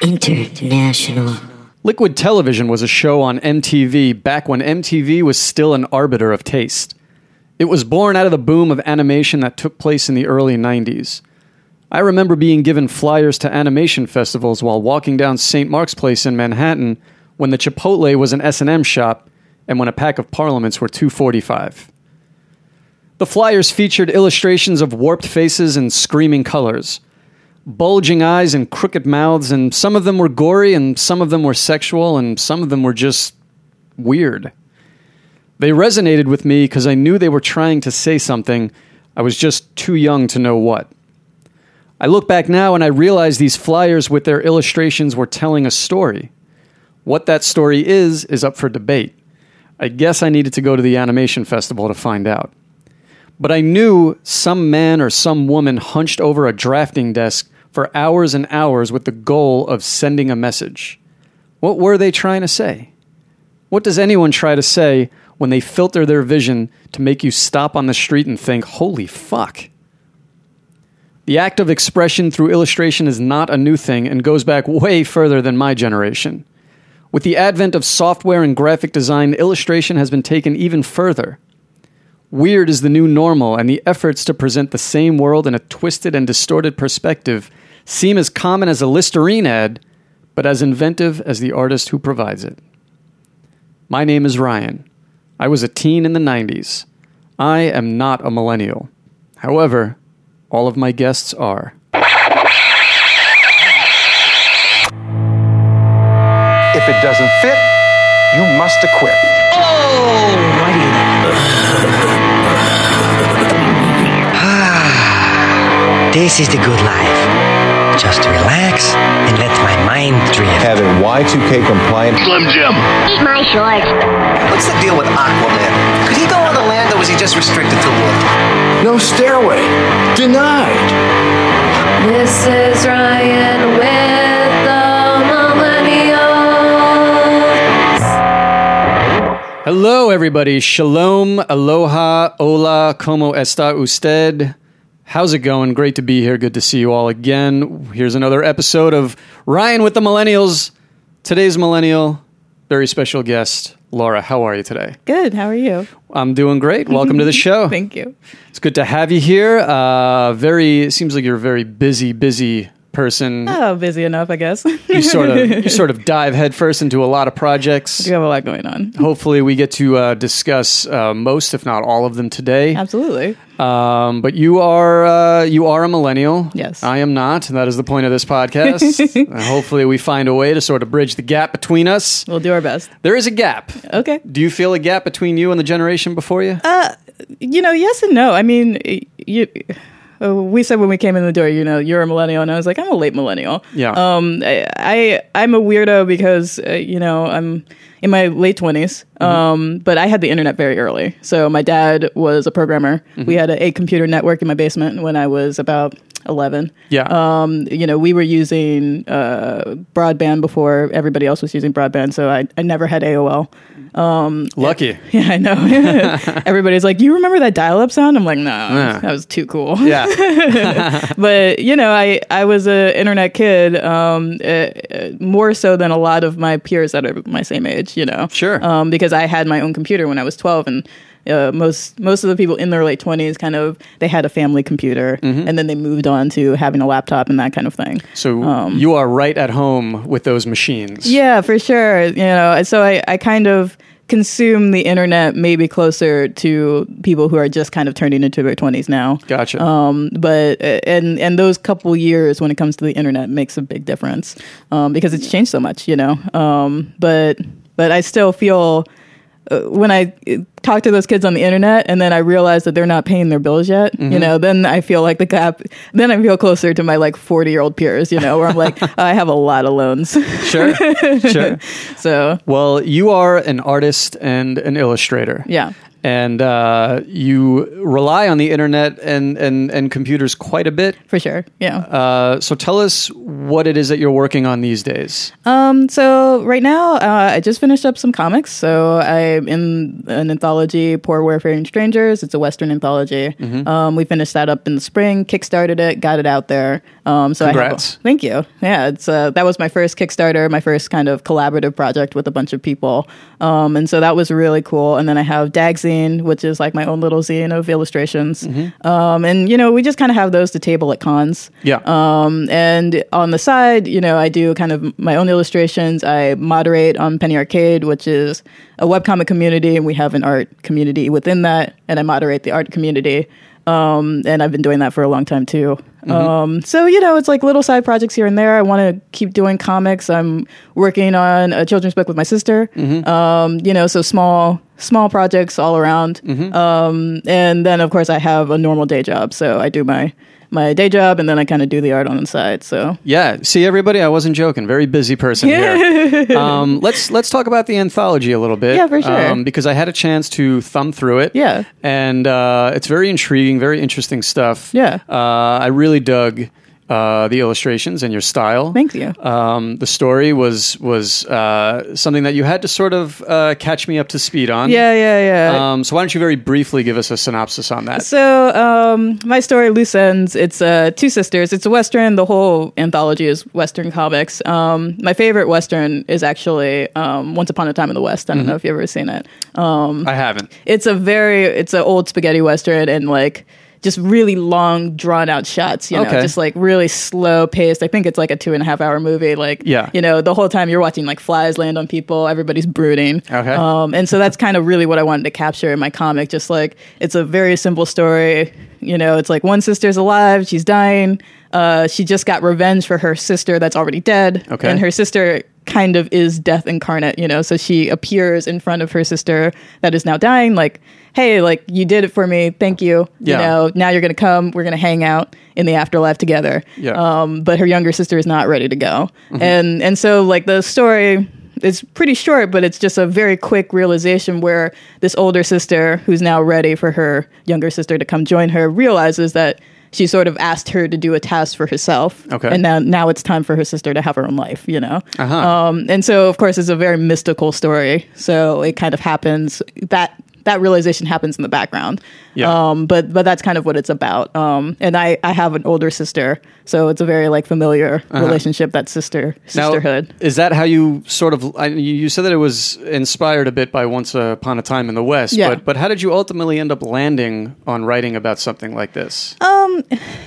International. Liquid Television was a show on MTV back when MTV was still an arbiter of taste. It was born out of the boom of animation that took place in the early 90s. I remember being given flyers to animation festivals while walking down St. Mark's Place in Manhattan when the Chipotle was an S&M shop and when a pack of parliaments were 245. The flyers featured illustrations of warped faces and screaming colors, bulging eyes and crooked mouths, and some of them were gory and some of them were sexual and some of them were just weird. They resonated with me because I knew they were trying to say something. I was just too young to know what. I look back now and I realize these flyers with their illustrations were telling a story. What that story is, is up for debate. I guess I needed to go to the animation festival to find out. But I knew some man or some woman hunched over a drafting desk for hours and hours with the goal of sending a message. What were they trying to say? What does anyone try to say when they filter their vision to make you stop on the street and think, holy fuck? The act of expression through illustration is not a new thing and goes back way further than my generation. With the advent of software and graphic design, illustration has been taken even further. Weird is the new normal, and the efforts to present the same world in a twisted and distorted perspective seem as common as a Listerine ad, but as inventive as the artist who provides it. My name is Ryan. I was a teen in the 90s. I am not a millennial. However, all of my guests are. If it doesn't fit, you must acquit. Oh, mighty! This is the good life. Just relax and let my mind drift. Have it Y2K compliant. Slim Jim. Eat my shorts. What's the deal with Aquaman? Could he go on the land or was he just restricted to water? No stairway. Denied. This is Ryan with the Millennials. Hello, everybody. Shalom, aloha, hola, como está usted? How's it going? Great to be here. Good to see you all again. Here's another episode of Ryan with the Millennials. Today's millennial, very special guest, Laura. How are you today? Good. How are you? I'm doing great. Welcome to the show. Thank you. It's good to have you here. Uh, very, it seems like you're a very busy, busy person. Oh, busy enough, I guess. You sort of, you sort of dive headfirst into a lot of projects. You have a lot going on. Hopefully, we get to uh, discuss uh, most, if not all of them, today. Absolutely. Um, but you are uh, you are a millennial. Yes. I am not. and That is the point of this podcast. And hopefully, we find a way to sort of bridge the gap between us. We'll do our best. There is a gap. Okay. Do you feel a gap between you and the generation before you? You know, yes and no. I mean, you. uh, We said when we came in the door, you know, you're a millennial, and I was like, I'm a late millennial. Yeah. Um, I, I I'm a weirdo because uh, you know I'm in my late 20s. Mm-hmm. Um, but I had the internet very early. So my dad was a programmer. Mm-hmm. We had a, a computer network in my basement when I was about 11. yeah. um, you know, we were using uh, broadband before everybody else was using broadband, so I, I never had AOL. Lucky. Yeah, I know. Everybody's like, "You remember that dial-up sound?" I'm like, "No, Yeah. that was too cool." Yeah. but you know, I I was a internet kid, um, uh, uh, more so than a lot of my peers that are my same age. You know, Sure. um, because I had my own computer when I was 12, and uh, most most of the people in their late 20s kind of they had a family computer, Mm-hmm. and then they moved on to having a laptop and that kind of thing. So you are right at home with those machines. Um, Yeah, for sure. You know, so I, I kind of consume the internet maybe closer to people who are just kind of turning into their 20s now. Gotcha. Um, but uh, and and those couple years when it comes to the internet makes a big difference um, because it's changed so much, you know. Um, but but I still feel uh, when I uh, talk to those kids on the internet and then I realize that they're not paying their bills yet, Mm-hmm. you know, then I feel like the gap. Then I feel closer to my like 40 year old peers, you know, where I'm like I have a lot of loans, Sure. Sure. so Well, you are an artist and an illustrator. yeah. And uh, you rely on the internet and, and, and computers quite a bit. for sure. Yeah. Uh, so tell us what it is that you're working on these days. Um, so right now, uh, I just finished up some comics. So I'm in an anthology, Poor Wayfaring Strangers. It's a Western anthology. Mm-hmm. Um, we finished that up in the spring, kickstarted it, got it out there. Um, so I Congrats. have, thank you. Yeah, it's uh, that was my first Kickstarter, my first kind of collaborative project with a bunch of people. Um, and so that was really cool. And then I have Dagzine, which is like my own little zine of illustrations. Mm-hmm. Um, and you know, we just kind of have those to table at cons. Yeah. Um, and on the side, you know, I do kind of my own illustrations. I moderate on Penny Arcade, which is a webcomic community, and we have an art community within that, and I moderate the art community. Um, and I've been doing that for a long time too. Um, so you know, it's like little side projects here and there. I want to keep doing comics. I'm working on a children's book with my sister. Um, you know, so small, small projects all around. Um, and then of course I have a normal day job, so I do my my day job, and then I kind of do the art on the side. So Yeah, see everybody, I wasn't joking. Very busy person here. Um, let's let's talk about the anthology a little bit. Yeah, for sure. Um, because I had a chance to thumb through it. Yeah. and uh, it's very intriguing, very interesting stuff. Yeah. uh, I really dug. Uh, the illustrations and your style. Thank you. Um, the story was was uh, something that you had to sort of uh, catch me up to speed on. yeah, yeah, yeah. Um, so why don't you very briefly give us a synopsis on that? So, um, my story, Loose Ends, it's uh, two sisters. It's a Western. The whole anthology is Western comics. Um, my favorite Western is actually um, Once Upon a Time in the West. I don't know if you've ever seen it. I haven't. It's a very, it's an old spaghetti Western and like just really long, drawn out shots, you know, Okay. just like really slow paced. I think it's like a two and a half hour movie. Like, Yeah. you know, the whole time you're watching like flies land on people, everybody's brooding. Okay. Um, and so that's kind of really what I wanted to capture in my comic. Just like it's a very simple story. You know, it's like one sister's alive, she's dying. Uh, she just got revenge for her sister that's already dead. Okay. And her sister kind of is death incarnate, you know. So she appears in front of her sister that is now dying, like, hey, like you did it for me, thank you. Yeah. You know, now you're gonna come, we're gonna hang out in the afterlife together. Yeah. Um, but her younger sister is not ready to go. And and so like the story is pretty short, but it's just a very quick realization where this older sister, who's now ready for her younger sister to come join her, realizes that she sort of asked her to do a task for herself. Okay. And now now it's time for her sister to have her own life, you know? Uh-huh. Um, and so of course it's a very mystical story. So it kind of happens that that realization happens in the background. Yeah. Um, but but that's kind of what it's about. Um, and I, I have an older sister, so it's a very like familiar relationship, that sister Uh-huh. Now, sisterhood. is that how you sort of? I, you said that it was inspired a bit by Once Upon a Time in the West, Yeah. but but how did you ultimately end up landing on writing about something like this?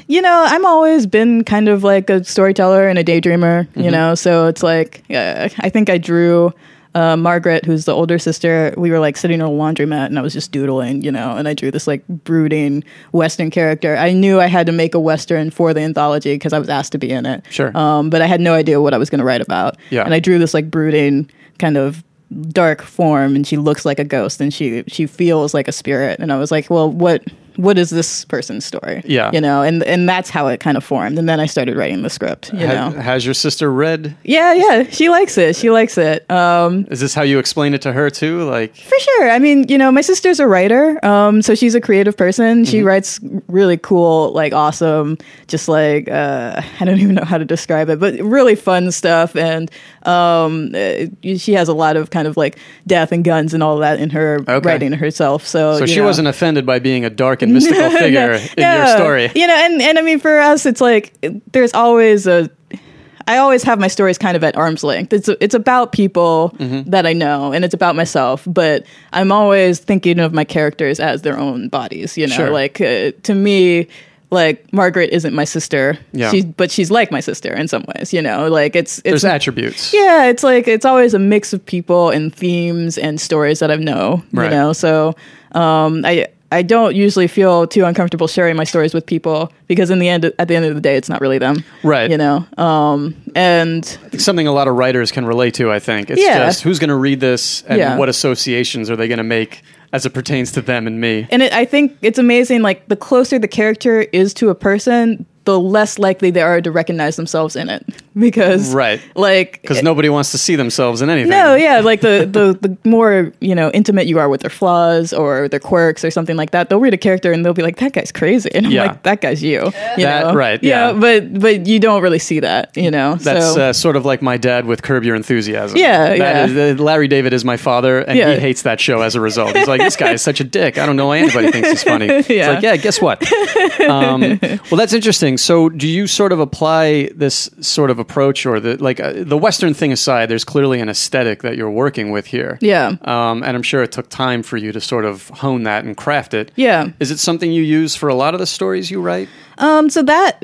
you know, I'm always been kind of like a storyteller and a daydreamer, Mm-hmm. you know, so it's like, uh, I think I drew uh, Margaret, who's the older sister. We were like sitting on a laundromat and I was just doodling, you know, and I drew this like brooding Western character. I knew I had to make a Western for the anthology because I was asked to be in it. Sure. Um, but I had no idea what I was going to write about. Yeah. And I drew this like brooding kind of dark form and she looks like a ghost and she she feels like a spirit and I was like well what what is this person's story? Yeah. you know and and that's how it kind of formed. And then I started writing the script you Ha- know. has your sister read? yeah yeah. She likes it. She likes it. Um Is this how you explain it to her too? Like, for sure. I mean you know my sister's a writer um so she's a creative person. She writes really cool like awesome just like uh I don't even know how to describe it but really fun stuff. And um uh, she has a lot of kind of like death and guns and all that in her Okay. writing herself. So so she know. wasn't offended by being a dark and mystical figure in your story. You know, and, and I mean, for us, it's like there's always a. I always have my stories kind of at arm's length. It's it's about people Mm-hmm. that I know, and it's about myself. But I'm always thinking of my characters as their own bodies. You know, Sure. like uh, to me, like Margaret isn't my sister. Yeah. She's, but she's like my sister in some ways. You know, like it's it's There's attributes. yeah, it's like it's always a mix of people and themes and stories that I know. Right. You know, so um, I I don't usually feel too uncomfortable sharing my stories with people because in the end, at the end of the day, it's not really them. Right. You know, um, and something a lot of writers can relate to. I think it's Yeah. just who's going to read this and Yeah. what associations are they going to make as it pertains to them and me. and it, I think it's amazing. Like the closer the character is to a person, the less likely they are to recognize themselves in it because Right. like Because nobody wants to see themselves in anything. no, yeah, like the, the the more you know intimate you are with their flaws or their quirks or something like that, they'll read a character and they'll be like, "That guy's crazy," and I'm Yeah. like, "That guy's you." you That- know? right, yeah. but but you don't really see that, you know. That's so, uh, sort of like my dad with Curb Your Enthusiasm. Yeah, That yeah. is- uh, Larry David is my father, and Yeah. he hates that show as a result. He's like, this guy is such a dick. I don't know why anybody thinks he's funny. It's Yeah. like, yeah, guess what? Um, well, that's interesting. So, do you sort of apply this sort of approach, or the like uh, the Western thing aside? There's clearly an aesthetic that you're working with here. Yeah. Um, and I'm sure it took time for you to sort of hone that and craft it. Yeah. Is it something you use for a lot of the stories you write? Um, so that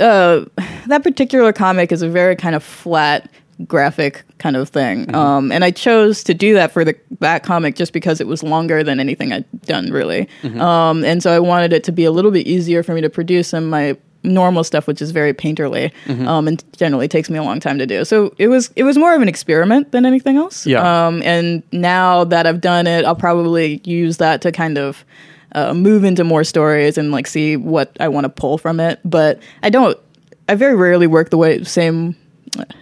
uh, that particular comic is a very kind of flat graphic kind of thing, um, and I chose to do that for the that comic just because it was longer than anything I'd done really, um, and so I wanted it to be a little bit easier for me to produce And my normal stuff which is very painterly um, and generally takes me a long time to do so it was it was more of an experiment than anything else Yeah. um, and now that i've done it i'll probably use that to kind of uh, move into more stories and like see what I want to pull from it. But I don't. I very rarely work the way same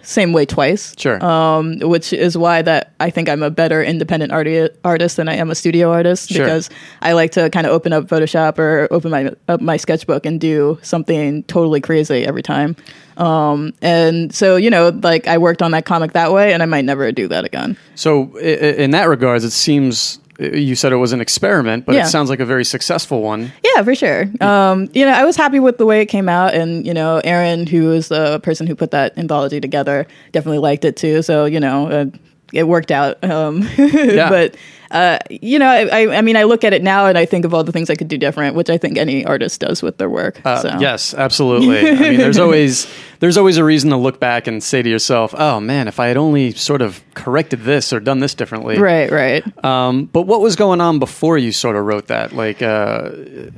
same way twice. Sure. Um, which is why that I think I'm a better independent arti- artist than I am a studio artist Sure. because I like to kind of open up Photoshop or open my up my sketchbook and do something totally crazy every time. Um, and so you know, like I worked on that comic that way, and I might never do that again. So, in that regards, it seems you said it was an experiment, but Yeah. it sounds like a very successful one. Yeah, for sure. Um, you know, I was happy with the way it came out, and you know, Erin, who is the person who put that anthology together, definitely liked it too. So you know, uh, it worked out. Um, But uh, you know, I, I, I mean, I look at it now and I think of all the things I could do different, which I think any artist does with their work. Uh, so. Yes, absolutely. I mean, there's always there's always a reason to look back and say to yourself, "Oh man, if I had only sort of corrected this or done this differently." Right, right. Um, but what was going on before you sort of wrote that? Like, uh,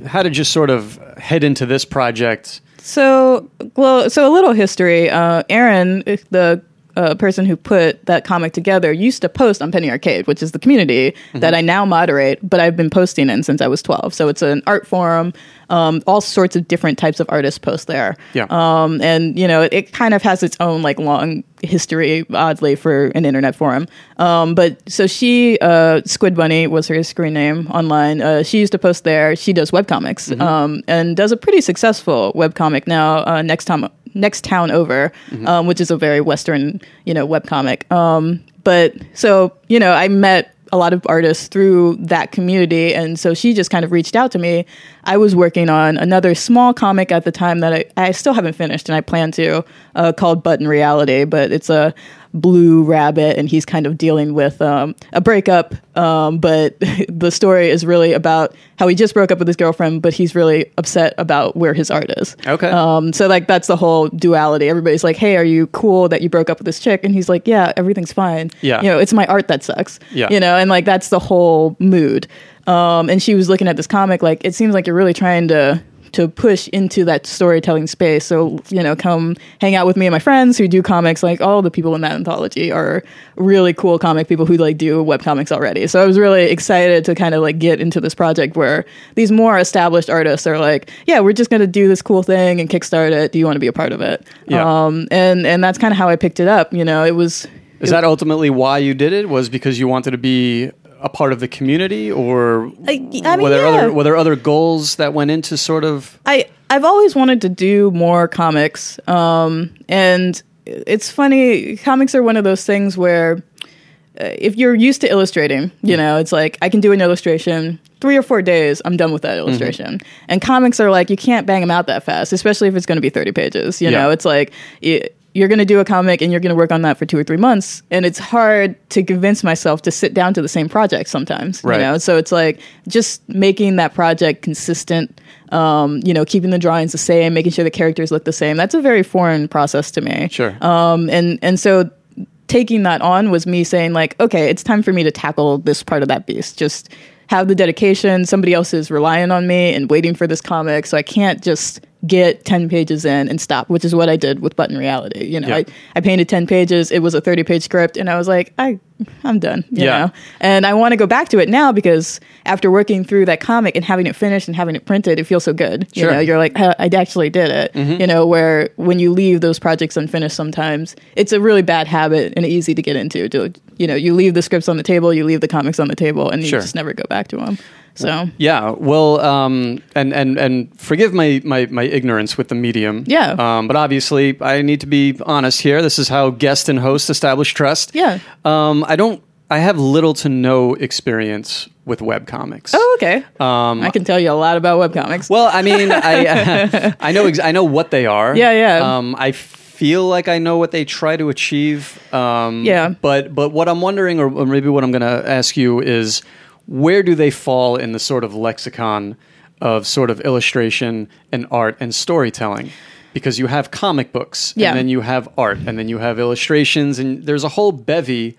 how did you sort of head into this project? So, well, so a little history. Uh, Erin, the uh, person who put that comic together, used to post on Penny Arcade, which is the community that I now moderate, but I've been posting in since I was 12. So it's an art forum. Um, all sorts of different types of artists post there. Yeah. Um, and, you know, it, it kind of has its own, like, long history, oddly, for an internet forum. Um, but so she, uh, Squid Bunny was her screen name online. Uh, she used to post there. She does webcomics um, and does a pretty successful webcomic now, uh, next time. Next town over, um, which is a very Western, you know, webcomic. Um, but so you know, I met a lot of artists through that community, and so she just kind of reached out to me. I was working on another small comic at the time that I, I still haven't finished, and I plan to, uh, called Button Reality, but it's a blue rabbit, and he's kind of dealing with um, a breakup. Um, but the story is really about how he just broke up with his girlfriend, but he's really upset about where his art is. Okay. Um, so like that's the whole duality. Everybody's like, "Hey, are you cool that you broke up with this chick?" And he's like, "Yeah, everything's fine. Yeah. you know, it's my art that sucks. Yeah. you know." And like that's the whole mood. Um, and she was looking at this comic like, it seems like you're really trying to to push into that storytelling space. So you know, come hang out with me and my friends who do comics. Like all the people in that anthology are really cool comic people who like do web comics already. So I was really excited to kind of like get into this project where these more established artists are like, yeah, we're just going to do this cool thing and kickstart it. Do you want to be a part of it? Yeah. Um, and and that's kind of how I picked it up. You know, it was. Is that ultimately why you did it? Was because you wanted to be a part of the community, or I- I mean, were there yeah. other were there other goals that went into sort of? I I've always wanted to do more comics, um, and it's funny. Comics are one of those things where uh, if you're used to illustrating, you know, it's like I can do an illustration three or four days. I'm done with that illustration. And comics are like you can't bang them out that fast, especially if it's going to be 30 pages. You Yeah. know, it's like. It, you're going to do a comic and you're going to work on that for two or three months and it's hard to convince myself to sit down to the same project sometimes Right. you know so it's like just making that project consistent um, you know keeping the drawings the same making sure the characters look the same that's a very foreign process to me Sure. um, and and so taking that on was me saying like okay it's time for me to tackle this part of that beast just have the dedication somebody else is relying on me and waiting for this comic so i can't just get 10 pages in and stop, which is what I did with Button Reality. You know, Yeah. I, I painted 10 pages. It was a 30 page script and I was like, I, I'm done, you Yeah. know? And I want to go back to it now because after working through that comic and having it finished and having it printed, it feels so good. Sure. You know, you're like, "Uh, I actually did it. Mm-hmm. You know, where when you leave those projects unfinished sometimes, it's a really bad habit and easy to get into. To, you know, you leave the scripts on the table, you leave the comics on the table, and you Sure. just never go back to them. So, Yeah, well, um, and and and forgive my, my my ignorance with the medium. Yeah. um, but obviously, I need to be honest here. This is how guest and host establish trust. Yeah. Um, I don't. I have little to no experience with webcomics. oh, okay. I can tell you a lot about webcomics. Well, I mean, I I know ex- I know what they are. Yeah, yeah. Um, I feel like I know what they try to achieve. Um, Yeah. But but what I'm wondering, or maybe what I'm going to ask you is, where do they fall in the sort of lexicon of sort of illustration and art and storytelling? Because you have comic books, Yeah. and then you have art, and then you have illustrations, and there's a whole bevy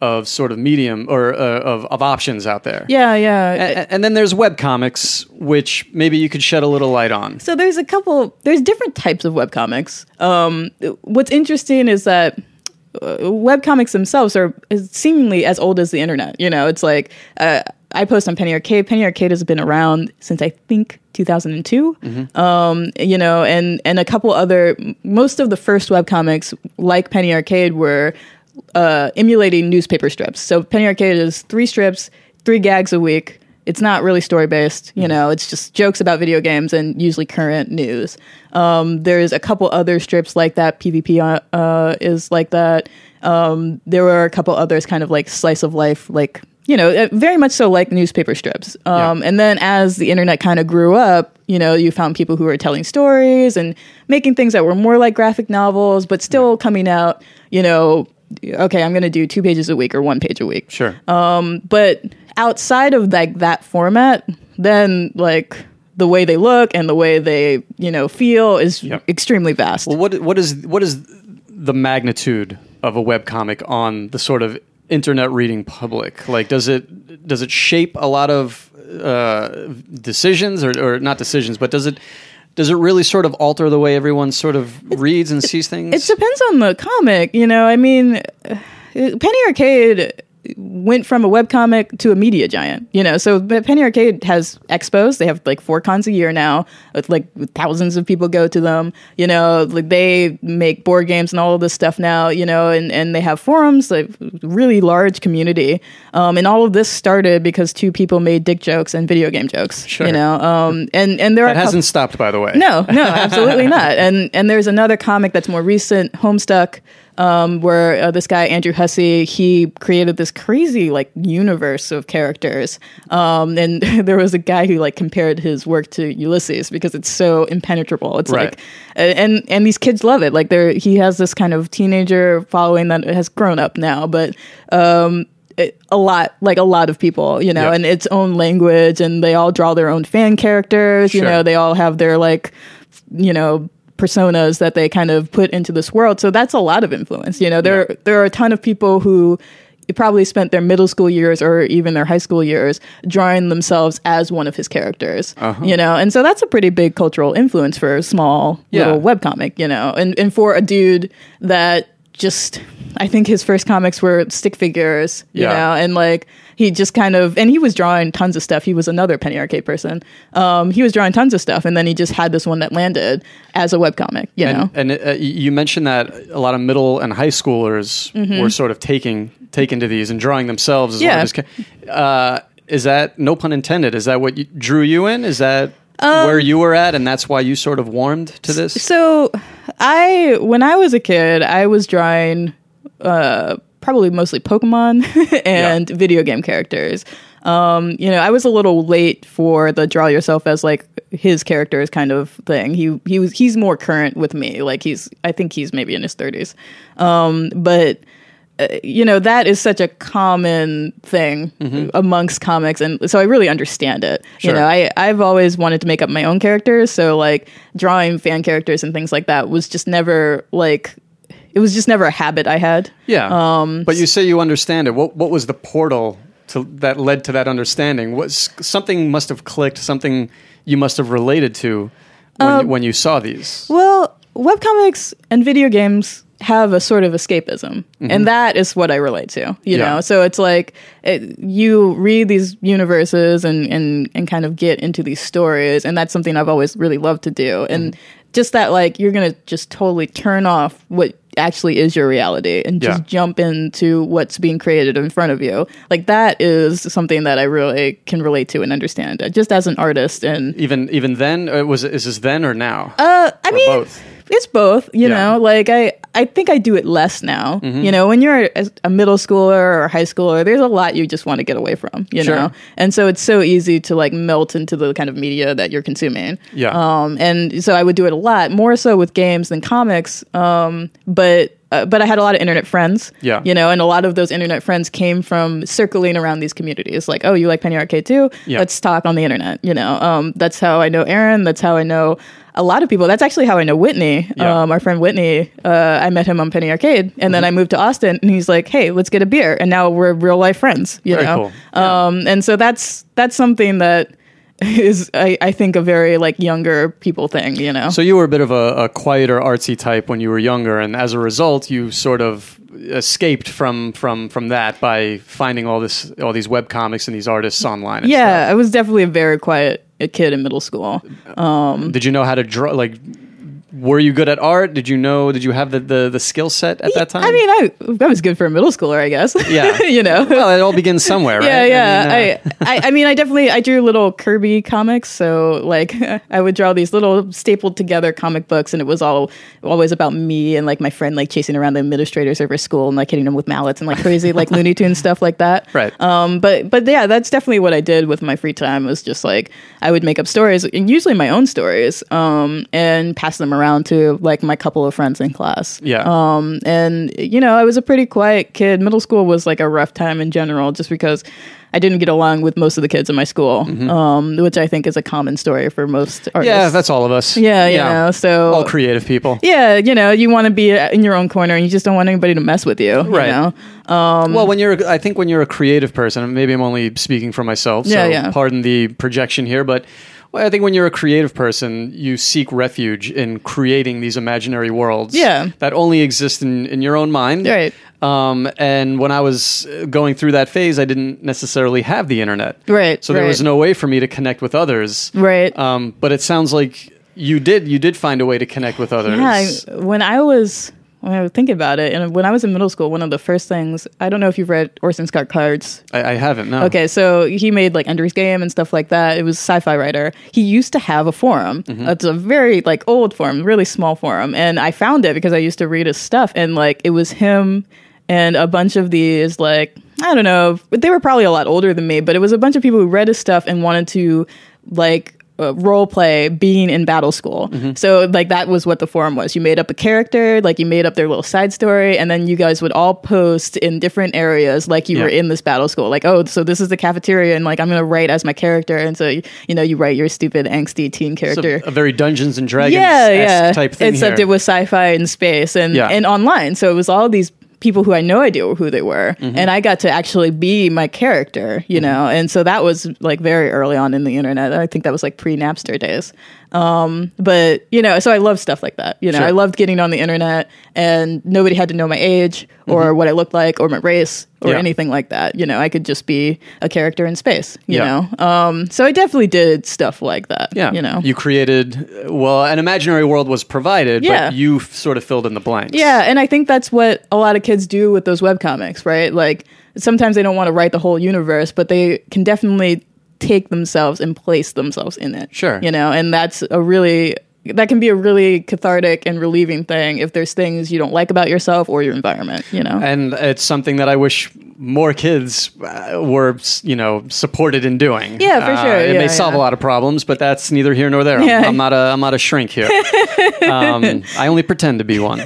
of sort of medium or uh, of of options out there. yeah, yeah. A- and then there's webcomics, which maybe you could shed a little light on. So there's a couple. There's different types of webcomics. Um, what's interesting is that uh, webcomics themselves are seemingly as old as the internet. You know, it's like uh, I post on Penny Arcade. Penny Arcade has been around since I think 2002. Um, you know, and and a couple other. Most of the first webcomics, like Penny Arcade, were uh, emulating newspaper strips. So Penny Arcade is three strips, three gags a week. It's not really story based, you know. It's just jokes about video games and usually current news. Um, there's a couple other strips like that. PvP uh, uh, is like that. Um, there were a couple others, kind of like slice of life, like you know, uh, very much so like newspaper strips. Um, Yeah. And then as the internet kind of grew up, you know, you found people who were telling stories and making things that were more like graphic novels, but still coming out, you know, okay, I'm going to do two pages a week or one page a week. Sure. But outside of like that format, then like the way they look and the way they, you know, feel is Yep. extremely vast. well, what what is what is the magnitude of a webcomic on the sort of internet reading public? Like, does it does it shape a lot of uh, decisions, or, or not decisions, but does it does it really sort of alter the way everyone sort of reads and sees things? It depends on the comic, you know. I mean, uh, Penny Arcade went from a webcomic to a media giant, you know. So but Penny Arcade has expos. They have like four cons a year now. With like thousands of people go to them. You know, like they make board games and all of this stuff now. You know, and and they have forums, like really large community. Um, and all of this started because two people made dick jokes and video game jokes. Sure. You know, um, and and there that hasn't stopped, by the way. no, no, absolutely not. And and there's another comic that's more recent, Homestuck, um, where uh, this guy Andrew Hussie he created this crazy like universe of characters. Um, and there was a guy who like compared his work to Ulysses because it's so impenetrable. It's Right. like, and and these kids love it. Like there, he has this kind of teenager following that has grown up now, but. Um, it- a lot like a lot of people you know Yeah. and its own language and they all draw their own fan characters you know they all have their like you know personas that they kind of put into this world so that's a lot of influence you know there Yeah. there are a ton of people who probably spent their middle school years or even their high school years drawing themselves as one of his characters Uh-huh. you know and so that's a pretty big cultural influence for a small Yeah. little webcomic you know and and for a dude that just I think his first comics were stick figures, you Yeah. know, and like he just kind of and he was drawing tons of stuff. He was another Penny Arcade person. Um, he was drawing tons of stuff, and then he just had this one that landed as a webcomic, you know. And, and uh, you mentioned that a lot of middle and high schoolers were sort of taking taken to these and drawing themselves as Mm-hmm. Yeah. his uh, is that no pun intended? Is that what you, drew you in? Is that Um, where you were at, and that's why you sort of warmed to this? So I when I was a kid, I was drawing uh, probably mostly Pokemon and video game characters. Um, you know, I was a little late for the draw yourself as like his characters kind of thing. He he was he's more current with me. Like he's I think he's maybe in his thirties. Um, but Uh, you know that is such a common thing mm-hmm. amongst comics and so i really understand it you know I, i've always wanted to make up my own characters so like drawing fan characters and things like that was just never like it was just never a habit i had yeah, um, but you say you understand it. What what was the portal to that led to that understanding? Was something must have clicked? Something you must have related to when, um, when you saw these? Well, webcomics and video games have a sort of escapism, and that is what I relate to. You Mm-hmm. Yeah. know, so it's like it, you read these universes and and and kind of get into these stories, and that's something I've always really loved to do. And Mm-hmm. just that, like, you're gonna just totally turn off what actually is your reality and just Yeah. jump into what's being created in front of you. Like that is something that I really can relate to and understand, uh, just as an artist and Even even then, uh, was is this then or now? uh, I Or mean, both? it's both. You Yeah. Mm-hmm. know, like I, I think I do it less now. You know, when you're a, a middle schooler or a high schooler, there's a lot you just want to get away from. You Sure. know, and so it's so easy to like melt into the kind of media that you're consuming. Yeah. Um, and so I would do it a lot more so with games than comics. Um, but. Uh, but I had a lot of internet friends, Yeah. you know, and a lot of those internet friends came from circling around these communities. Like, oh, you like Penny Arcade too? Yeah. Let's talk on the internet. You know, um, that's how I know Erin. That's how I know a lot of people. That's actually how I know Whitney. Yeah. Um, our friend Whitney. Uh, I met him on Penny Arcade, and Mm-hmm. then I moved to Austin, and he's like, "Hey, let's get a beer." And now we're real life friends. You Very know, cool. Yeah. um, and so that's that's something that is I, I think a very like younger people thing. You know, So you were a bit of a, a quieter, artsy type when you were younger, and as a result, you sort of escaped from from from that by finding all this all these web comics and these artists online. and yeah, I was definitely a very quiet kid in middle school. stuff. Did you know how to draw? Like, were you good at art? Did you know? Did you have the the, the skill set at that time? I mean, I I was good for a middle schooler, I guess. Yeah. you know. well, it all begins somewhere, right? Yeah, yeah. I mean, uh, I, I, I mean, I definitely I drew little Kirby comics. So like, I would draw these little stapled together comic books, and it was all always about me and like my friend like chasing around the administrators over school and like hitting them with mallets and like crazy like Looney Tunes stuff like that. Right. Um. But but yeah, that's definitely what I did with my free time. Was just like I would make up stories, and usually my own stories, um, and pass them around to like my couple of friends in class. Yeah. Um, and you know, I was a pretty quiet kid. Middle school was like a rough time in general, just because I didn't get along with most of the kids in my school, um, which I think is a common story for most artists. Mm-hmm. yeah, that's all of us. yeah, you know. So all creative people. yeah, you know, you want to be in your own corner, and you just don't want anybody to mess with you. Right. You know? well, when you're, I think when you're a creative person, maybe I'm only speaking for myself, so Yeah, yeah. pardon the projection here, but well, I think when you're a creative person, you seek refuge in creating these imaginary worlds Yeah. that only exist in, in your own mind. Right. Um, and when I was going through that phase, I didn't necessarily have the internet. Right, So there right. was no way for me to connect with others. Right. Um, but it sounds like you did. You did find a way to connect with others. Yeah, when I was when I think about it, and when I was in middle school, one of the first things I don't know if you've read Orson Scott Card's I, I haven't. No. Okay, so he made like Ender's Game and stuff like that. It was sci-fi writer. He used to have a forum. Mm-hmm. It's a very like old forum, really small forum, and I found it because I used to read his stuff, and like it was him and a bunch of these like I don't know, but they were probably a lot older than me, but it was a bunch of people who read his stuff and wanted to like Uh, role play being in battle school. Mm-hmm. So like that was what the forum was. You made up a character, like you made up their little side story, and then you guys would all post in different areas, like you Yeah. were in this battle school. Like, oh, so this is the cafeteria, and like I'm gonna write as my character, and so you know you write your stupid angsty teen character. a, a very Dungeons and Dragons yeah, yeah. type thing. Except here. it was sci-fi and space and Yeah. and online. So it was all these people who I had no idea who they were, Mm-hmm. and I got to actually be my character, you know. And so that was like very early on in the internet. I think that was like pre Napster days. Um, but you know, so I love stuff like that. You know, Sure. I loved getting on the internet, and nobody had to know my age or what I looked like or my race or Mm-hmm. Yeah. anything like that. You know, I could just be a character in space. You Yeah. know, um, so I definitely did stuff like that. Yeah. you know, You created, well, an imaginary world was provided, Yeah. but you f- sort of filled in the blanks. Yeah, and I think that's what a lot of kids do with those webcomics, right? Like sometimes they don't want to write the whole universe, but they can definitely take themselves and place themselves in it. Sure. You know, and that's a really that can be a really cathartic and relieving thing if there's things you don't like about yourself or your environment, you know. And it's something that I wish more kids uh, were, you know, supported in doing. Yeah, for Uh, sure. it Yeah, may solve a lot of problems, but that's neither here nor there. I'm- Yeah. I'm, not a, I'm not a shrink here. um, I only pretend to be one.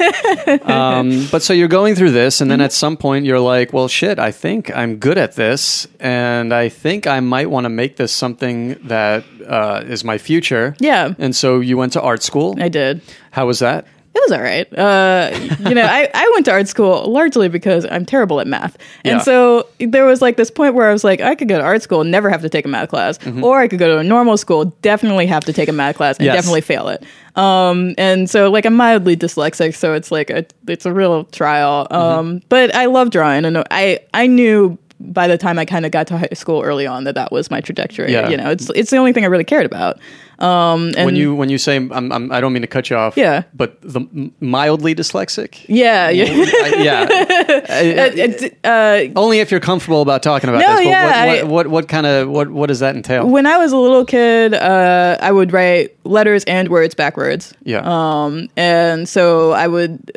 Um, but so you're going through this, and then Mm-hmm. at some point you're like, well, shit, I think I'm good at this, and I think I might want to make this something that uh, is my future. Yeah. And so you went to art school. I did. How was that? It was all right. Uh, you know, I, I went to art school largely because I'm terrible at math. And Yeah. so there was like this point where I was like, I could go to art school and never have to take a math class, or I could go to a normal school, definitely have to take a math class and Yes. definitely fail it. Um, and so like I'm mildly dyslexic, so it's like a, it's a real trial. Um, but I love drawing and I, I knew by the time I kind of got to high school early on that that was my trajectory. Yeah. You know, it's, it's the only thing I really cared about. Um, and when you when you say I'm, I'm, I don't mean to cut you off. Yeah. But the mildly dyslexic. yeah, yeah. I- yeah. Uh, uh, Only if you're comfortable about talking about No, this. But yeah, what, what, what, what kind of what what does that entail? when I was a little kid, uh, I would write letters and words backwards. yeah. Um, and so I would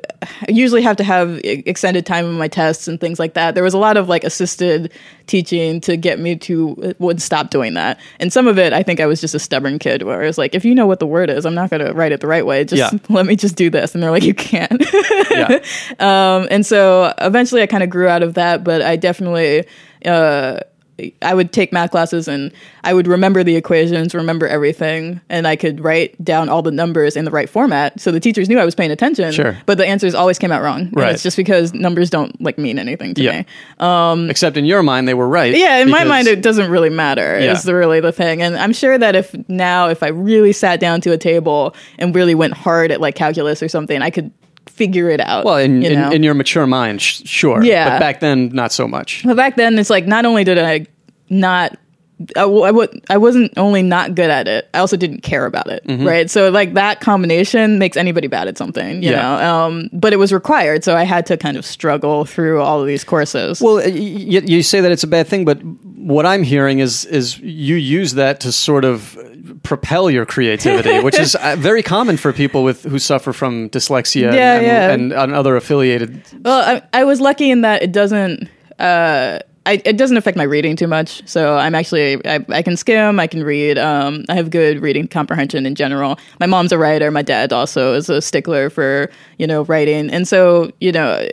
usually have to have extended time in my tests and things like that. There was a lot of like assisted teaching to get me to would stop doing that. And some of it, I think I was just a stubborn kid where I was like, if you know what the word is, I'm not going to write it the right way. Just Yeah. let me just do this. And they're like, you can't. yeah. Um, and so eventually I kind of grew out of that, but I definitely, uh, I would take math classes and I would remember the equations, remember everything, and I could write down all the numbers in the right format. So the teachers knew I was paying attention. Sure. But the answers always came out wrong. And Right. it's just because numbers don't like mean anything to me. Um, Except in your mind, they were right. Yeah, in my mind, it doesn't really matter. Yeah. Is the really the thing, and I'm sure that if now, if I really sat down to a table and really went hard at like calculus or something, I could figure it out. Well, in, you in, know? in your mature mind, sh- sure. Yeah. But back then, not so much. But back then, it's like not only did I not. I, w- I, w- I wasn't only not good at it. I also didn't care about it, right? So like that combination makes anybody bad at something, you Yeah. know. Um, but it was required, so I had to kind of struggle through all of these courses. Well, y- y- you say that it's a bad thing, but what I'm hearing is is you use that to sort of propel your creativity, which is uh, very common for people with who suffer from dyslexia Yeah, and, yeah. and, and other affiliated. Well, I, I was lucky in that it doesn't. Uh, I, it doesn't affect my reading too much. So I'm actually I, I can skim, I can read. Um, I have good reading comprehension in general. My mom's a writer. My dad also is a stickler for you know writing, and so you know,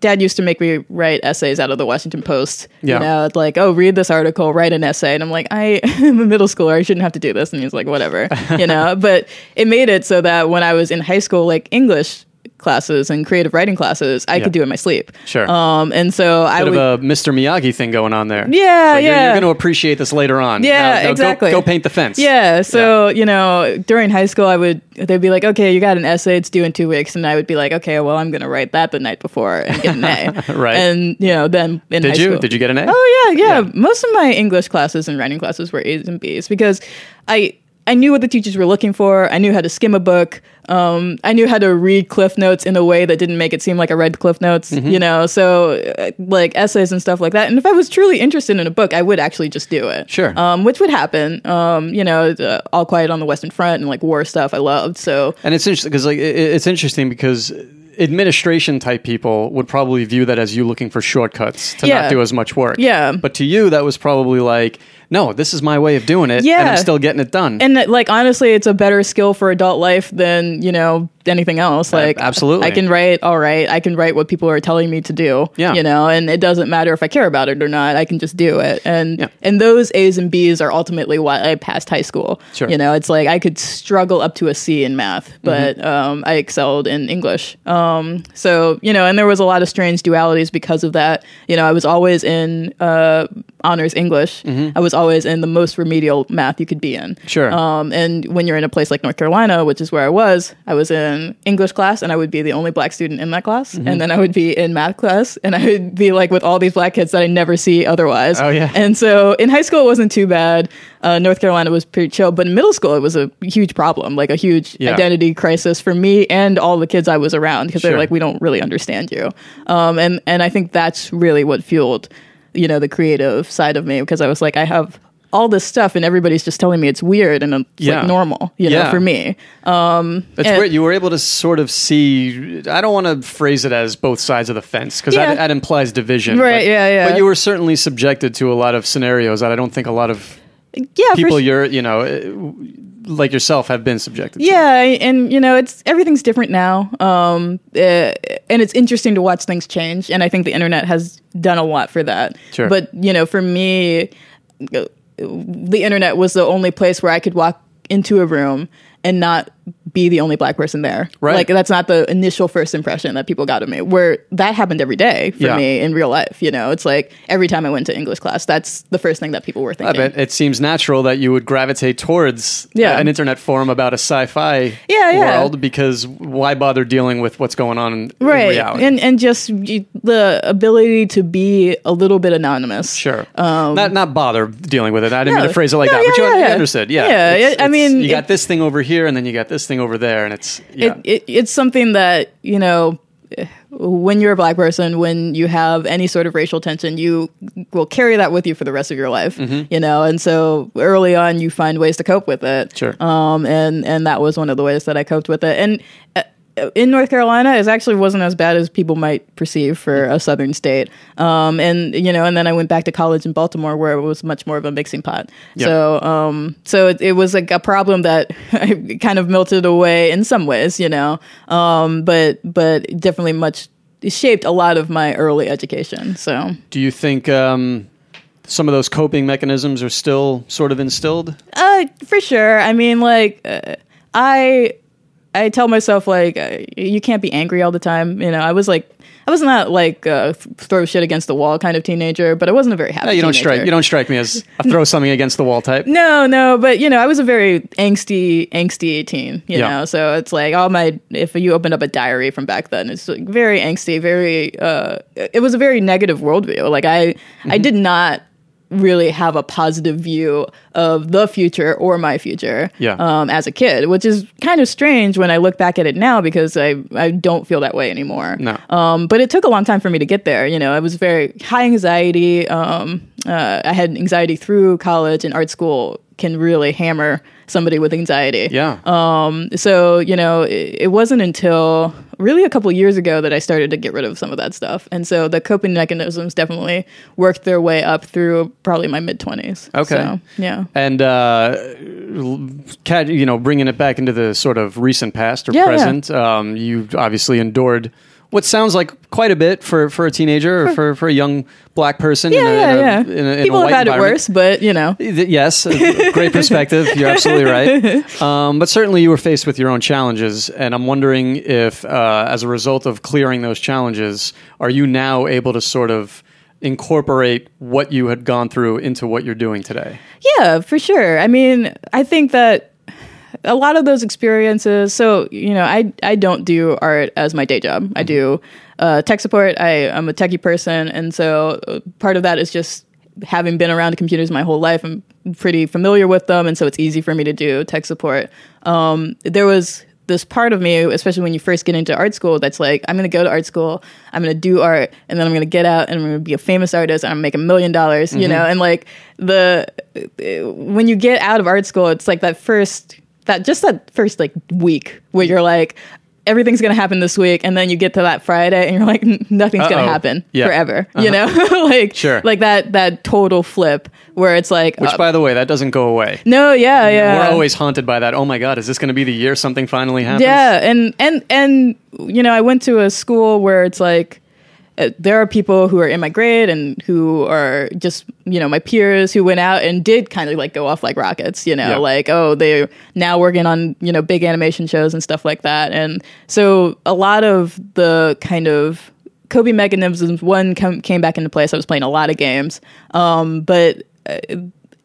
dad used to make me write essays out of the Washington Post. Yeah. You know, it's like oh, read this article, write an essay, and I'm like I am a middle schooler. I shouldn't have to do this, and he's like whatever, you know. But it made it so that when I was in high school, like English classes and creative writing classes, I Yeah. could do in my sleep. Sure. Um, and so I Bit would. of a Mr. Miyagi thing going on there. Yeah, you're, yeah. You're going to appreciate this later on. Yeah, Now- now exactly. Go, paint the fence. yeah, so you know, during high school, I would they'd be like, "Okay, you got an essay; it's due in two weeks," and I would be like, "Okay, well, I'm going to write that the night before and get an A." Right. And you know, then in Did high you? school- Did you get an A? Oh yeah, yeah, Yeah. Most of my English classes and writing classes were A's and B's because I I knew what the teachers were looking for. I knew how to skim a book. Um, I knew how to read Cliff Notes in a way that didn't make it seem like I read Cliff Notes. Mm-hmm. You know, so uh, like essays and stuff like that. And if I was truly interested in a book, I would actually just do it. Sure. Um, which would happen. Um, you know, uh, All Quiet on the Western Front and like war stuff. I loved so. And it's interesting because like it, it's interesting because administration type people would probably view that as you looking for shortcuts to Yeah. not do as much work. Yeah. But to you, that was probably like, no, this is my way of doing it, Yeah. and I'm still getting it done. And that, like honestly, it's a better skill for adult life than you know anything else. Like absolutely. I can write all right. I can write what people are telling me to do. Yeah. you know, and it doesn't matter if I care about it or not. I can just do it. And Yeah. and those A's and B's are ultimately why I passed high school. Sure. You know, it's like I could struggle up to a C in math, but Mm-hmm. um, I excelled in English. Um, so you know, and there was a lot of strange dualities because of that. You know, I was always in uh, honors English. I was always in the most remedial math you could be in. Sure. Um, and when you're in a place like North Carolina, which is where I was, I was in English class and I would be the only black student in that class. Mm-hmm. And then I would be in math class and I would be like with all these black kids that I never see otherwise. Oh, yeah. And so in high school, it wasn't too bad. Uh, North Carolina was pretty chill, but in middle school, it was a huge problem, like a huge Yeah. identity crisis for me and all the kids I was around because Sure. they're like, we don't really understand you. Um, and, and I think that's really what fueled, you know, the creative side of me because I was like, I have all this stuff and everybody's just telling me it's weird and it's Yeah. like normal, you know, Yeah. for me. Um, That's and- great. You were able to sort of see. I don't want to phrase it as both sides of the fence because Yeah. that, that implies division. Right, But, yeah, yeah. But you were certainly subjected to a lot of scenarios that I don't think a lot of yeah, people you're, you know, eh, like yourself have been subjected to. Yeah, and you know, it's everything's different now, um, uh, and it's interesting to watch things change. And I think the internet has done a lot for that. Sure. But you know, for me, the internet was the only place where I could walk into a room and not be the only black person there. Right. Like that's not the initial first impression that people got of me. Where that happened every day for Yeah. me in real life. You know, it's like every time I went to English class, that's the first thing that people were I thinking. bet it seems natural that you would gravitate towards Yeah. uh, an internet forum about a sci-fi Yeah, yeah. world because why bother dealing with what's going on in, in right reality? and and just you, the ability to be a little bit anonymous Sure. not not bother dealing with it. I didn't Um, no. mean to phrase it like No, that, but yeah, you, yeah, you yeah. understood. Yeah. Yeah, It's- it- I mean, you got it- this thing over here, and then you got this thing over there, and it's yeah. it, it, it's something that you know when you're a black person when you have any sort of racial tension you will carry that with you for the rest of your life Mm-hmm. you know and so early on you find ways to cope with it Sure. um and and that was one of the ways that i coped with it and uh, in North Carolina, it actually wasn't as bad as people might perceive for a southern state. Um, and you know, and then I went back to college in Baltimore, where it was much more of a mixing pot. Yep. So, um, so it, it was like a problem that I kind of melted away in some ways, you know. Um, but but definitely much shaped a lot of my early education. So Do you think um, some of those coping mechanisms are still sort of instilled? Uh, for sure. I mean, like, uh, I I tell myself like uh, you can't be angry all the time. You know, I was like I was not like uh, throw shit against the wall kind of teenager, but I wasn't a very happy. Yeah, you don't teenager. strike. You don't strike me as a throw something against the wall type. No, no, but you know, I was a very angsty, angsty teen. You Yeah. know, so it's like all my. If you opened up a diary from back then, it's like very angsty, very. uh It was a very negative worldview. Like I, Mm-hmm. I did not really have a positive view of the future or my future Yeah. um, as a kid, which is kind of strange when I look back at it now because I, I don't feel that way anymore. No. Um, but it took a long time for me to get there. You know, I was very high anxiety. Um, uh, I had anxiety through college and art school can really hammer somebody with anxiety. Yeah. Um, so, you know, it, it wasn't until really a couple years ago that I started to get rid of some of that stuff. And so the coping mechanisms definitely worked their way up through probably my mid 20s. Okay. So, yeah. And uh, you know, bringing it back into the sort of recent past or Yeah, yeah. present, Um, you obviously endured what sounds like quite a bit for, for a teenager or for, for a young black person. Yeah, in a, yeah, in a- yeah. in a- in People have had it worse, but, you know. Yes, great perspective. You're absolutely right. Um, but certainly you were faced with your own challenges, and I'm wondering if, uh, as a result of clearing those challenges, are you now able to sort of incorporate what you had gone through into what you're doing today? Yeah, for sure. I mean, I think that a lot of those experiences. So you know, I I don't do art as my day job. I do uh, tech support. I I'm a techie person, and so uh, part of that is just having been around computers my whole life. I'm pretty familiar with them, and so it's easy for me to do tech support. Um, there was this part of me, especially when you first get into art school, that's like, I'm going to go to art school, I'm going to do art, and then I'm going to get out and I'm going to be a famous artist and I'm going to make a million dollars, you know? And like the, when you get out of art school, it's like that first, that just that first like week where you're like, everything's going to happen this week. And then you get to that Friday and you're like, nothing's going Uh-oh. to happen Yeah. forever, you know? like, Sure. like that, that total flip where it's like, Which, uh, by the way, that doesn't go away. no, yeah, yeah. We're always haunted by that. Oh my God, is this going to be the year something finally happens? Yeah, and and and you know, I went to a school where it's like uh, there are people who are in my grade and who are just you know my peers who went out and did kind of like go off like rockets you know Yeah. like oh they're now working on you know big animation shows and stuff like that. And so a lot of the kind of coping mechanisms one come, came back into place. I was playing a lot of games. Um, but uh,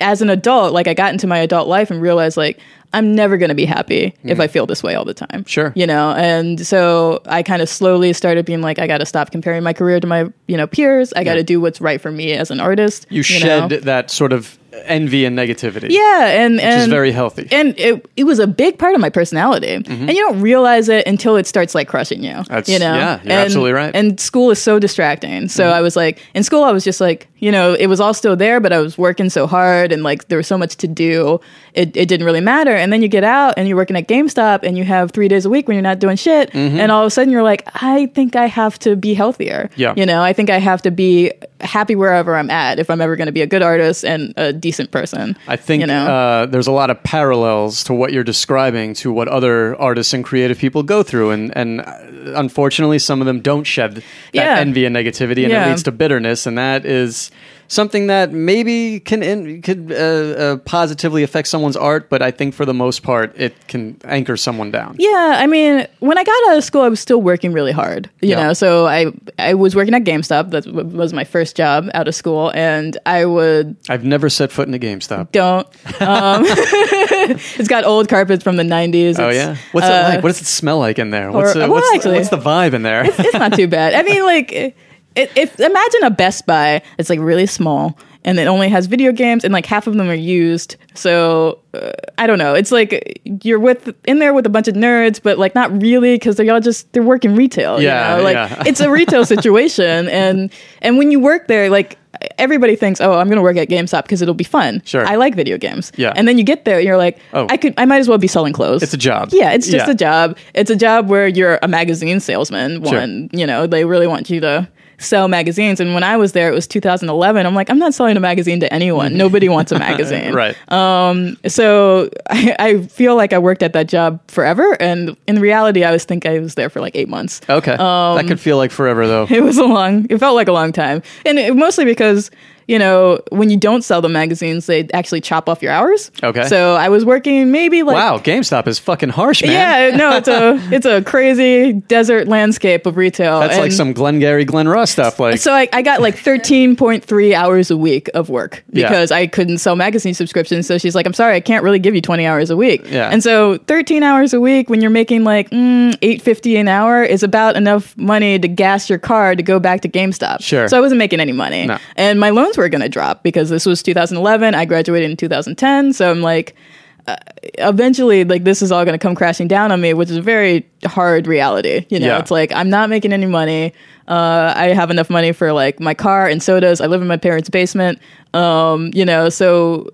as an adult like i got into my adult life and realized like i'm never going to be happy if i feel this way all the time Mm. Sure. you know and so i kind of slowly started being like i got to stop comparing my career to my you know peers i got to do what's right for me as an artist You know? shed that sort of envy and negativity. yeah and and Which is very healthy. and it, it was a big part of my personality and you don't realize it until it starts like crushing you Mm-hmm. That's- you know yeah, you're and, absolutely right. Mm-hmm. and school is so distracting so i was like in school i was just like you know it was all still there but i was working so hard and like there was so much to do it, it didn't really matter and then you get out and you're working at gamestop and you have three days a week when you're not doing shit and all of a sudden you're like i think i have to be healthier Mm-hmm. Yeah. you know i think i have to be happy wherever i'm at if i'm ever going to be a good artist and a decent person I think you know uh, there's a lot of parallels to what you're describing to what other artists and creative people go through, and and uh, unfortunately, some of them don't shed that Yeah. envy and negativity, and Yeah. it leads to bitterness, and that is something that maybe can in, could uh, uh, positively affect someone's art, but I think for the most part, it can anchor someone down. Yeah, I mean, when I got out of school, I was still working really hard. You Yeah. know, so I I was working at GameStop. That was my first job out of school, and I would I've never set foot in a GameStop. don't. Um, it's got old carpets from the '90s. Oh yeah, what's it uh, like? What does it smell like in there? What's, or- the, well, what's, actually- what's the vibe in there? It's not too bad. I mean, like, it, if imagine a Best Buy, it's like really small, and it only has video games, and like half of them are used. So uh, I don't know. It's like you're with in there with a bunch of nerds, but like not really because they're all just they're working retail. Yeah, you know? like yeah. it's a retail situation, and and when you work there, like. Everybody thinks, "Oh, I'm going to work at GameStop because it'll be fun." Sure. I like video games. Yeah. and then you get there, and you're like, Oh. "I could, I might as well be selling clothes." It's a job. Yeah, it's just Yeah. a job. It's a job where you're a magazine salesman. Sure. One, you know, they really want you to sell magazines. And when I was there, it was 2011. I'm like, I'm not selling a magazine to anyone. Nobody wants a magazine. right. Um, so I, I feel like I worked at that job forever. And in reality, I was think I was there for like eight months. okay, that um, could feel like forever though. It was a long, it felt like a long time. And it, mostly because, you know, when you don't sell the magazines, they actually chop off your hours. Okay. So I was working maybe like Wow, GameStop is fucking harsh, man. Yeah, no, it's a it's a crazy desert landscape of retail. That's like and some Glengarry Glen Ross stuff. Like, So I, I got like thirteen point three hours a week of work Yeah. because I couldn't sell magazine subscriptions. So she's like, "I'm sorry, I can't really give you twenty hours a week." Yeah. And so thirteen hours a week when you're making like mm, eight fifty an hour is about enough money to gas your car to go back to GameStop. Sure. So I wasn't making any money, No. and my loans were going to drop because this was 2011. I graduated in 2010, so I'm like eventually like this is all going to come crashing down on me which is a very hard reality you know Yeah. it's like i'm not making any money uh, i have enough money for like my car and sodas i live in my parents basement um, you know so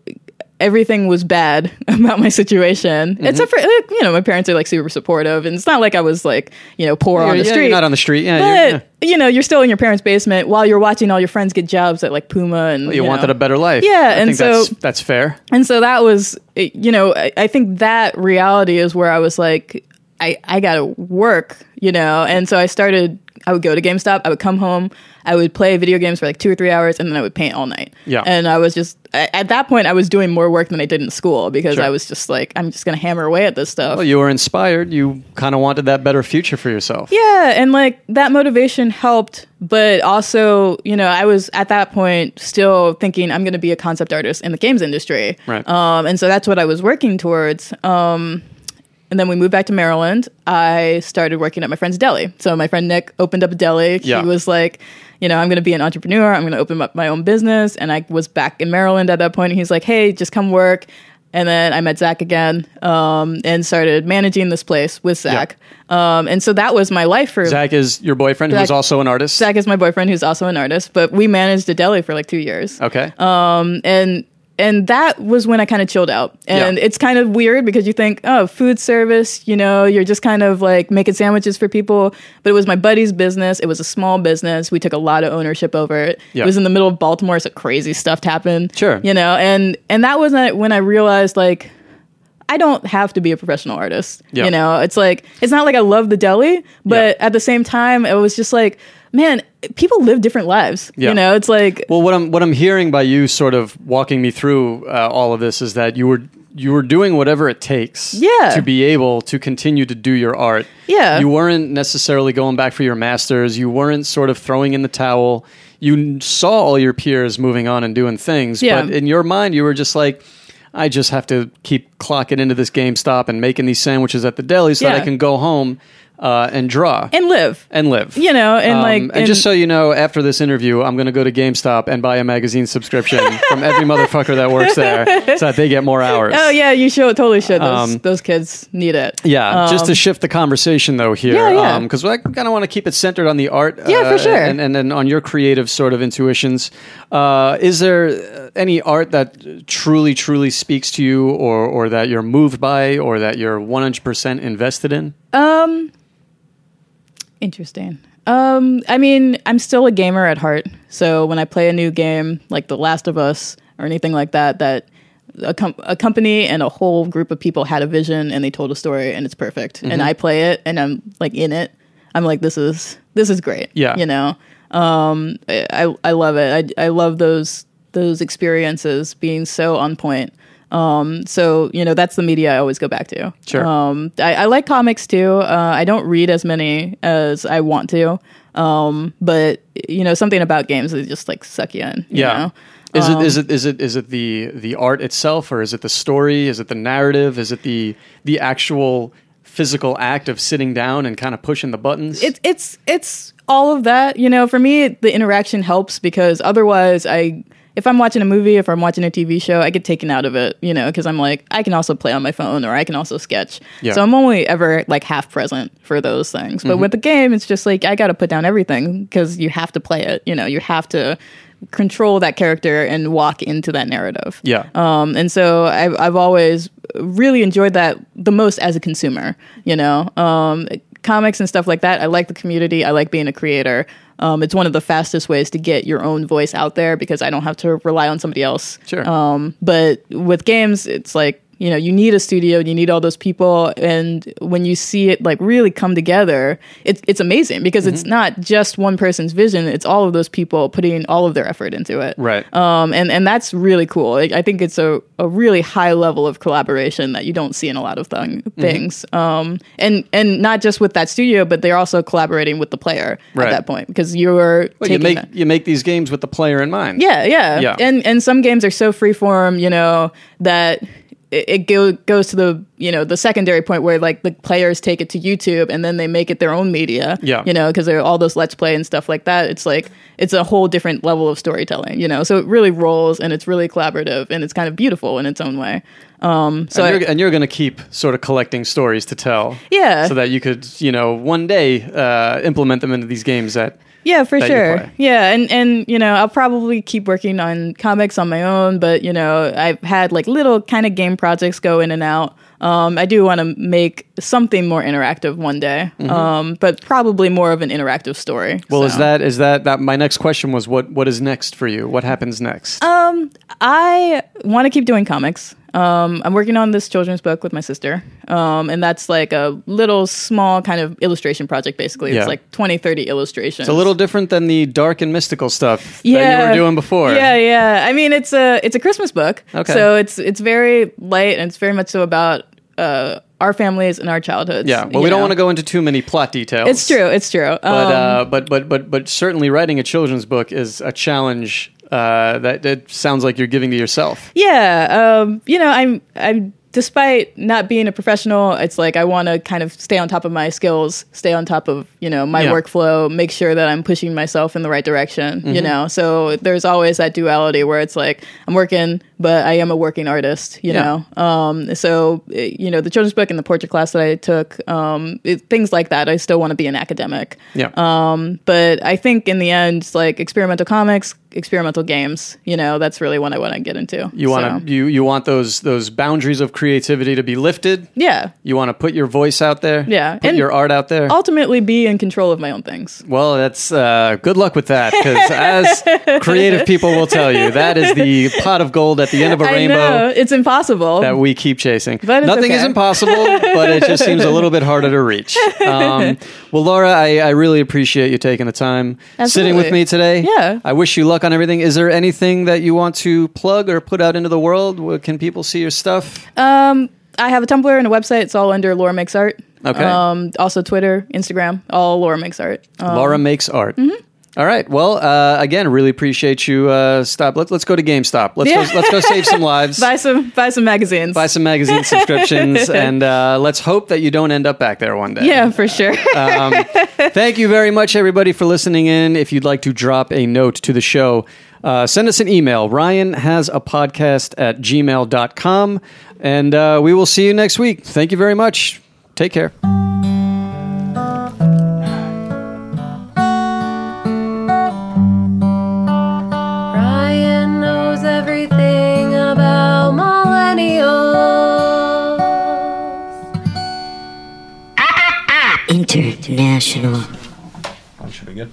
everything was bad about my situation Mm-hmm. except for like, you know my parents are like super supportive and it's not like i was like you know poor on You're- the yeah, street you're not on the street. Yeah, but you're- you know you're still in your parents basement while you're watching all your friends get jobs at like puma and you, wanted know. a better life. Yeah, I and so- that's, that's fair. And so that was, you know, I, I think that reality is where I was like, I, I got to work, you know? And so I started, I would go to GameStop, I would come home, I would play video games for like two or three hours, and then I would paint all night. Yeah. And I was just, at that point, I was doing more work than I did in school because Sure. I was just like, I'm just going to hammer away at this stuff. Well, you were inspired. You kind of wanted that better future for yourself. Yeah, and like that motivation helped, but also, you know, I was at that point still thinking I'm going to be a concept artist in the games industry. Right. Um, and so that's what I was working towards. Um, and then we moved back to Maryland. I started working at my friend's deli. So my friend Nick opened up a deli. Yeah. He was like, you know, I'm going to be an entrepreneur. I'm going to open up my own business. And I was back in Maryland at that point. And he's like, hey, just come work. And then I met Zach again um, and started managing this place with Zach. Um, and so that was my life for Zach is your boyfriend, who's also an artist. Zach is my boyfriend, who's also an artist. But we managed a deli for like two years Okay. and and that was when I kind of chilled out. And Yeah. it's kind of weird because you think, oh, food service, you know, you're just kind of like making sandwiches for people. But it was my buddy's business. It was a small business. We took a lot of ownership over it. Yeah. It was in the middle of Baltimore, so crazy stuff happened. Sure. you know, and and that was when I realized like. I don't have to be a professional artist. Yeah. You know, it's like it's not like I love the deli, but at the same time, it was just like, man, people live different lives. Yeah. You know, it's like Well, what I'm what I'm hearing by you sort of walking me through uh, all of this is that you were you were doing whatever it takes Yeah. to be able to continue to do your art. Yeah. You weren't necessarily going back for your masters. You weren't sort of throwing in the towel. You saw all your peers moving on and doing things, Yeah. but in your mind you were just like I just have to keep clocking into this GameStop and making these sandwiches at the deli so that I can go home uh, and draw and live. and live. you know, and Um, like, and, just so you know, after this interview, I'm going to go to GameStop and buy a magazine subscription from every motherfucker that works there, so that they get more hours. oh yeah, you should totally should. Those Um, those kids need it. Yeah, just to Um, shift the conversation though here, Yeah, yeah. because I kind of want to keep it centered on the art. Yeah, for uh, sure. and, and then on your creative sort of intuitions. Uh, is there uh, any art that truly, truly speaks to you, or or that you're moved by, or that you're 100 percent invested in? Interesting. Um, I mean, I'm still a gamer at heart. So when I play a new game like The Last of Us or anything like that, that a, com- a company and a whole group of people had a vision and they told a story and it's perfect. Mm-hmm. And I play it and I'm like in it. I'm like, this is this is great. Yeah. you know. Um, I I I love it. I I love those those experiences being so on point. Um, so you know that's the media I always go back to. Sure. Um, I, I like comics too. Uh, I don't read as many as I want to, um, but you know something about games is just like suck you in. you Yeah. know? Is Um, it is it is it is it the the art itself, or is it the story? Is it the narrative? Is it the the actual physical act of sitting down and kind of pushing the buttons? it's it's it's all of that you know for me the interaction helps because otherwise i if i'm watching a movie if i'm watching a tv show i get taken out of it you know because i'm like i can also play on my phone or i can also sketch Yeah. so i'm only ever like half present for those things but with the game it's just like i gotta put down everything because you have to play it you know you have to control that character and walk into that narrative Yeah. um, and so I've, I've always really enjoyed that the most as a consumer, you know, um, comics and stuff like that. I like the community. I like being a creator. Um, it's one of the fastest ways to get your own voice out there because I don't have to rely on somebody else. Sure. Um, but with games, it's like, you know, you need a studio, and you need all those people, and when you see it like really come together, it's it's amazing because it's not just one person's vision; it's all of those people putting all of their effort into it right. um, and and that's really cool. I, I think it's a, a really high level of collaboration that you don't see in a lot of thing, Mm-hmm. things. Um, and and not just with that studio, but they're also collaborating with the player Right. at that point because you're Well, you make that- you make these games with the player in mind. yeah, yeah, Yeah. And and some games are so freeform, you know, that it, it go, goes to the you know the secondary point where like the players take it to YouTube and then they make it their own media. Yeah. you know, because there are all those let's play and stuff like that. It's like it's a whole different level of storytelling, you know. So it really rolls and it's really collaborative and it's kind of beautiful in its own way. Um, so and you're, and you're going to keep sort of collecting stories to tell. Yeah. So that you could, you know, one day uh, implement them into these games that. Yeah, for sure. Yeah, and and you know, I'll probably keep working on comics on my own, but you know, I've had like little kind of game projects go in and out. Um, I do want to make something more interactive one day, um, but probably more of an interactive story. Mm-hmm. Well, is that is that that my next question was what what is next for you? What happens next? Um, I want to keep doing comics. Um, I'm working on this children's book with my sister. Um, and that's like a little small kind of illustration project, basically. Yeah. It's like 20, 30 illustrations. it's a little different than the dark and mystical stuff that you were doing before. Yeah, yeah. I mean, it's a it's a Christmas book. Okay. So it's it's very light and it's very much so about uh, our families and our childhoods. Yeah. Well, we don't want to go into too many plot details. It's true. It's true. But Um, uh, but but but but certainly writing a children's book is a challenge uh, that that sounds like you're giving to yourself. Yeah, um, you know, I'm I'm despite not being a professional, it's like I want to kind of stay on top of my skills, stay on top of you know my Yeah. workflow, make sure that I'm pushing myself in the right direction. You Mm-hmm. know, so there's always that duality where it's like I'm working, but I am a working artist. You Yeah. know, um, so eh, you know the children's book and the portrait class that I took, um, it, things like that. I still want to be an academic. Yeah. Um, but I think in the end, like experimental comics, experimental games. You know, that's really what I want to get into. you want So, to you you want those those boundaries of creativity to be lifted. yeah. You want to put your voice out there. Yeah, Put and- your art out there. Ultimately, be in control of my own things. Well, that's uh, good luck with that because as creative people will tell you, that is the pot of gold at the end of a I rainbow know it's impossible. that we keep chasing. But Nothing is impossible, but it just seems a little bit harder to reach. Um, well, Laura, I, I really appreciate you taking the time sitting with me today. Yeah. I wish you luck on everything. Is there anything that you want to plug or put out into the world? Can people see your stuff? um, I have a Tumblr and a website. It's all under Laura Makes Art. Okay. Um, also Twitter, Instagram, all Laura Makes Art. Um, Laura makes art. mm-hmm. All right. Well, uh, again, really appreciate you. Uh, stop. Let's let's go to GameStop. Let's Yeah. go, let's go save some lives. buy some buy some magazines. buy some magazine subscriptions, and uh, let's hope that you don't end up back there one day. yeah, for sure. Um, thank you very much, everybody, for listening in. If you'd like to drop a note to the show, uh, send us an email. Ryan has a podcast at gmail.com. And uh, we will see you next week. Thank you very much. Take care. International. Should be good.